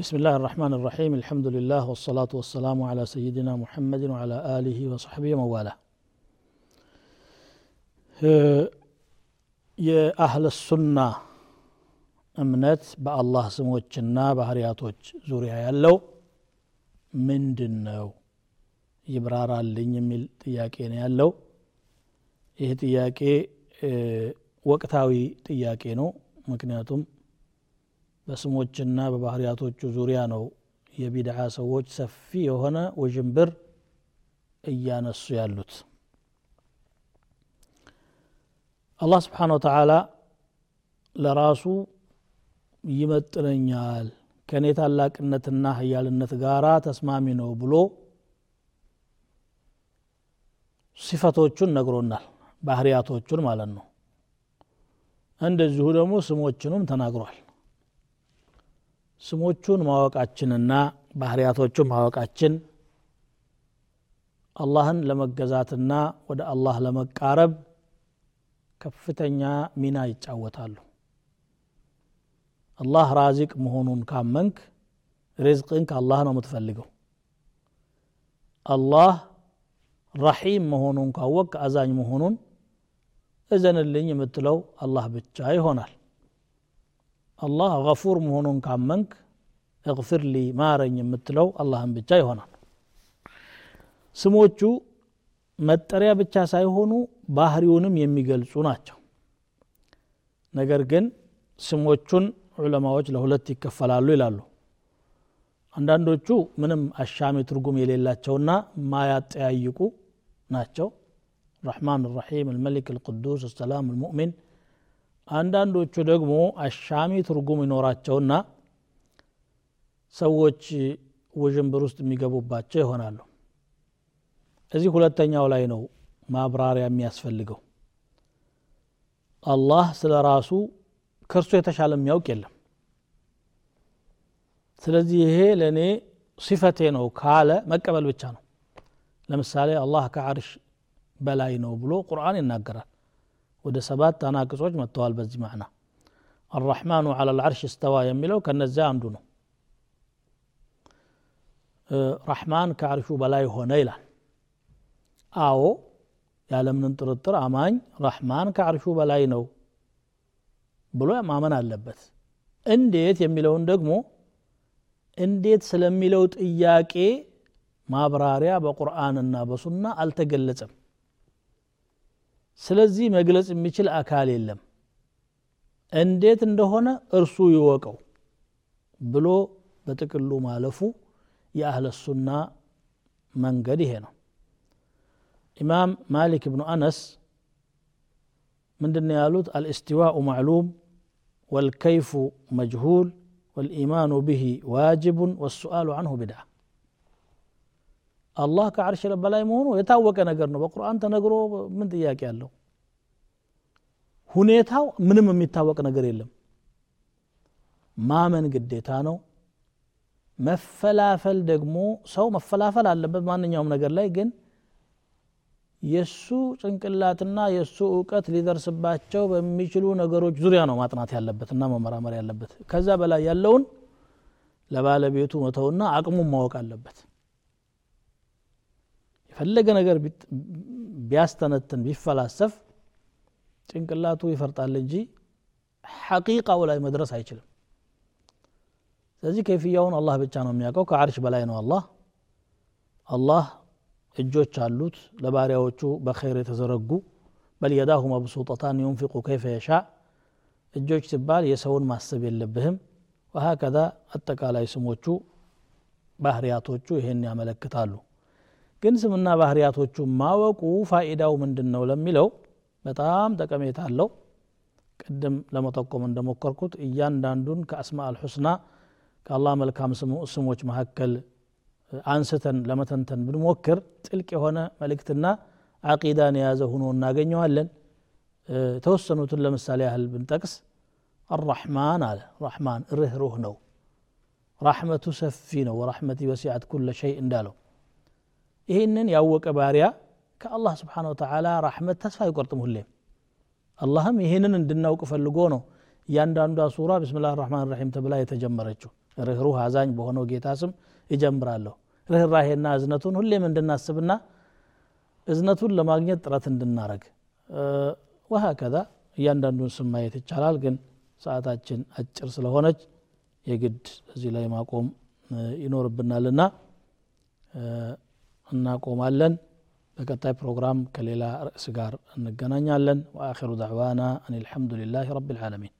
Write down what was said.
بسم الله الرحمن الرحيم الحمد لله والصلاة والسلام على سيدنا محمد وعلى آله وصحبه موالاه የአህለ ሱና እምነት በአላህ ስሞችና ባህርያቶች ዙሪያ ያለው ምንድን ነው ይብራራልኝ የሚል ጥያቄ ነው ያለው ይህ ጥያቄ ወቅታዊ ጥያቄ ነው ምክንያቱም በስሞችና በባህርያቶቹ ዙሪያ ነው። የቢድዓ ሰዎች ሰፊ የሆነ ውዥንብር እያነሱ ያሉት። አላህ ስብሓን ወተዓላ ለራሱ ይመጥነኛል ከእኔ ታላቅነትና ህያልነት ጋራ ተስማሚ ነው ብሎ ሲፈቶቹን ነግሮናል ባህርያቶቹን ማለት ነው። እንደዚሁ ደግሞ ስሞችንም ተናግሯል ስሞቹን ማወቃችንና ባህርያቶቹን ማወቃችን አላህን ለመገዛትና ወደ አላህ ለመቃረብ ከፍተኛ ሚና ይጫወታሉ። አላህ ራዚቅ መሆኑን ካመንክ ሪዝቅን ከአላህ ነው የምትፈልገው። አላህ ረሒም መሆኑን ካወቅ አዛኝ መሆኑን እዘንልኝ የምትለው አላህ ብቻ ይሆናል አላህ ገፉር መሆኑን ካመንክ እግፍር ሊ ማረኝ የምትለው አላህን ብቻ ይሆናል። ስሞቹ መጠሪያ ብቻ ሳይሆኑ ባህሪውንም የሚገልጹ ናቸው። ነገር ግን ስሞቹን ዑለማዎች ለሁለት ይከፈላሉ ይላሉ። አንዳንዶቹ ምንም አሻሚ ትርጉም የሌላቸውና ማያጠያይቁ ናቸው። ረሕማን ራሒም አልመሊክ አልቅዱስ አሰላም አልሙእሚን አንዳንዶቹ ደግሞ አሻሚ ትርጉም ይኖራቸውና ሰዎች ውዥንብር ውስጥ የሚገቡባቸው ይሆናሉ። እዚህ ሁለተኛው ላይ ነው ማብራሪያ የሚያስፈልገው። አላህ ስለ ራሱ ከእርሱ የተሻለ የሚያውቅ የለም። ስለዚህ ይሄ ለእኔ ሲፈቴ ነው ካለ መቀበል ብቻ ነው። ለምሳሌ አላህ ከአርሽ በላይ ነው ብሎ ቁርአን ይናገራል ወደ ሰባት አናቅጾች መጥተዋል በዚህ ማዕና። አራሕማኑ አላ ልዓርሽ እስተዋ የሚለው ከነዚያ አንዱ ነው። ራሕማን ከአርሹ በላይ ሆነ ይላል። አዎ ያለምንም ጥርጥር አማኝ ረሕማን ከአርሹ በላይ ነው ብሎ ማመን አለበት። እንዴት የሚለውን ደግሞ እንዴት ስለሚለው ጥያቄ ማብራሪያ በቁርአንና በሱና አልተገለጸም ስለዚህ መግለጽ የሚችል አካል የለም። እንዴት እንደሆነ እርሱ ይወቀው ብሎ በጥቅሉ ማለፉ የአህለ ሱና መንገድ ይሄ ነው። ኢማም ማሊክ ብኑ አነስ ምንድን ያሉት? አልእስቲዋኡ ማዕሉም ወልከይፉ መጅሁል ወልኢማኑ ብሂ ዋጅቡን ወሱአሉ አንሁ ቢድዓ አላህ ከዓርሽ በላይ መሆኑ የታወቀ ነገር ነው። በቁርአን ተነግሮ ምን ጥያቄ አለው? ሁኔታው ምንም የሚታወቅ ነገር የለም። ማመን ግዴታ ነው። መፈላፈል ደግሞ ሰው መፈላፈል አለበት ማንኛውም ነገር ላይ ግን የእሱ ጭንቅላትና የእሱ እውቀት ሊደርስባቸው በሚችሉ ነገሮች ዙሪያ ነው ማጥናት ያለበት እና መመራመር ያለበት። ከዛ በላይ ያለውን ለባለቤቱ መተውና አቅሙን ማወቅ አለበት የፈለገ ነገር ቢያስተነትን ቢፈላሰፍ ጭንቅላቱ ይፈርጣል እንጂ ሐቂቃው ላይ መድረስ አይችልም ስለዚህ ከይፍያውን አላህ ብቻ ነው የሚያውቀው ከአርሽ በላይ ነው አላህ አላህ እጆች አሉት ለባሪያዎቹ በኸይር የተዘረጉ በል የዳሁ መብሱጠታን ዩንፊቁ ከይፈ የሻ እጆች ሲባል የሰውን ማሰብ የለብህም ወሀከዛ አጠቃላይ ስሞቹ ባህርያቶቹ ይሄን ያመለክታሉ ግን ስምና ባህርያቶቹ ማወቁ ፋኢዳው ምንድን ነው ለሚለው በጣም ጠቀሜታ አለው ቅድም ለመጠቆም እንደሞከርኩት እያንዳንዱን ከአስማ አልሑስና ከአላህ መልካም ስሞች መካከል አንስተን ለመተንተን ብንሞክር ጥልቅ የሆነ መልእክትና አቂዳን የያዘ ሆኖ እናገኘዋለን የተወሰኑትን ለምሳሌ ያህል ብንጠቅስ አራሕማን አለ ራሕማን ርህሩህ ነው ራሕመቱ ሰፊ ነው ወራሕመቲ ወሲዐት ኩለ ሸይ እንዳለው ይህንን ያወቀ ባሪያ ከአላህ ስብሓን ወተዓላ ራሕመት ተስፋ አይቆርጥም ሁሌም። አላህም ይህንን እንድናውቅ ፈልጎ ነው እያንዳንዷ ሱራ ብስምላህ ራሕማን ራሒም ተብላ የተጀመረችው። ርኅሩህ አዛኝ በሆነው ጌታ ስም ይጀምራለሁ ርኅራሄና እዝነቱን ሁሌም እንድናስብና እዝነቱን ለማግኘት ጥረት እንድናረግ። ወሀ ከዛ እያንዳንዱን ስም ማየት ይቻላል ግን ሰዓታችን አጭር ስለሆነች የግድ እዚህ ላይ ማቆም ይኖርብናልና እናቆማለን በቀጣይ ፕሮግራም ከሌላ ርዕስ ጋር እንገናኛለን ወአኪሩ ዳዕዋና አን አልሐምዱ ልላህ ረብ ልዓለሚን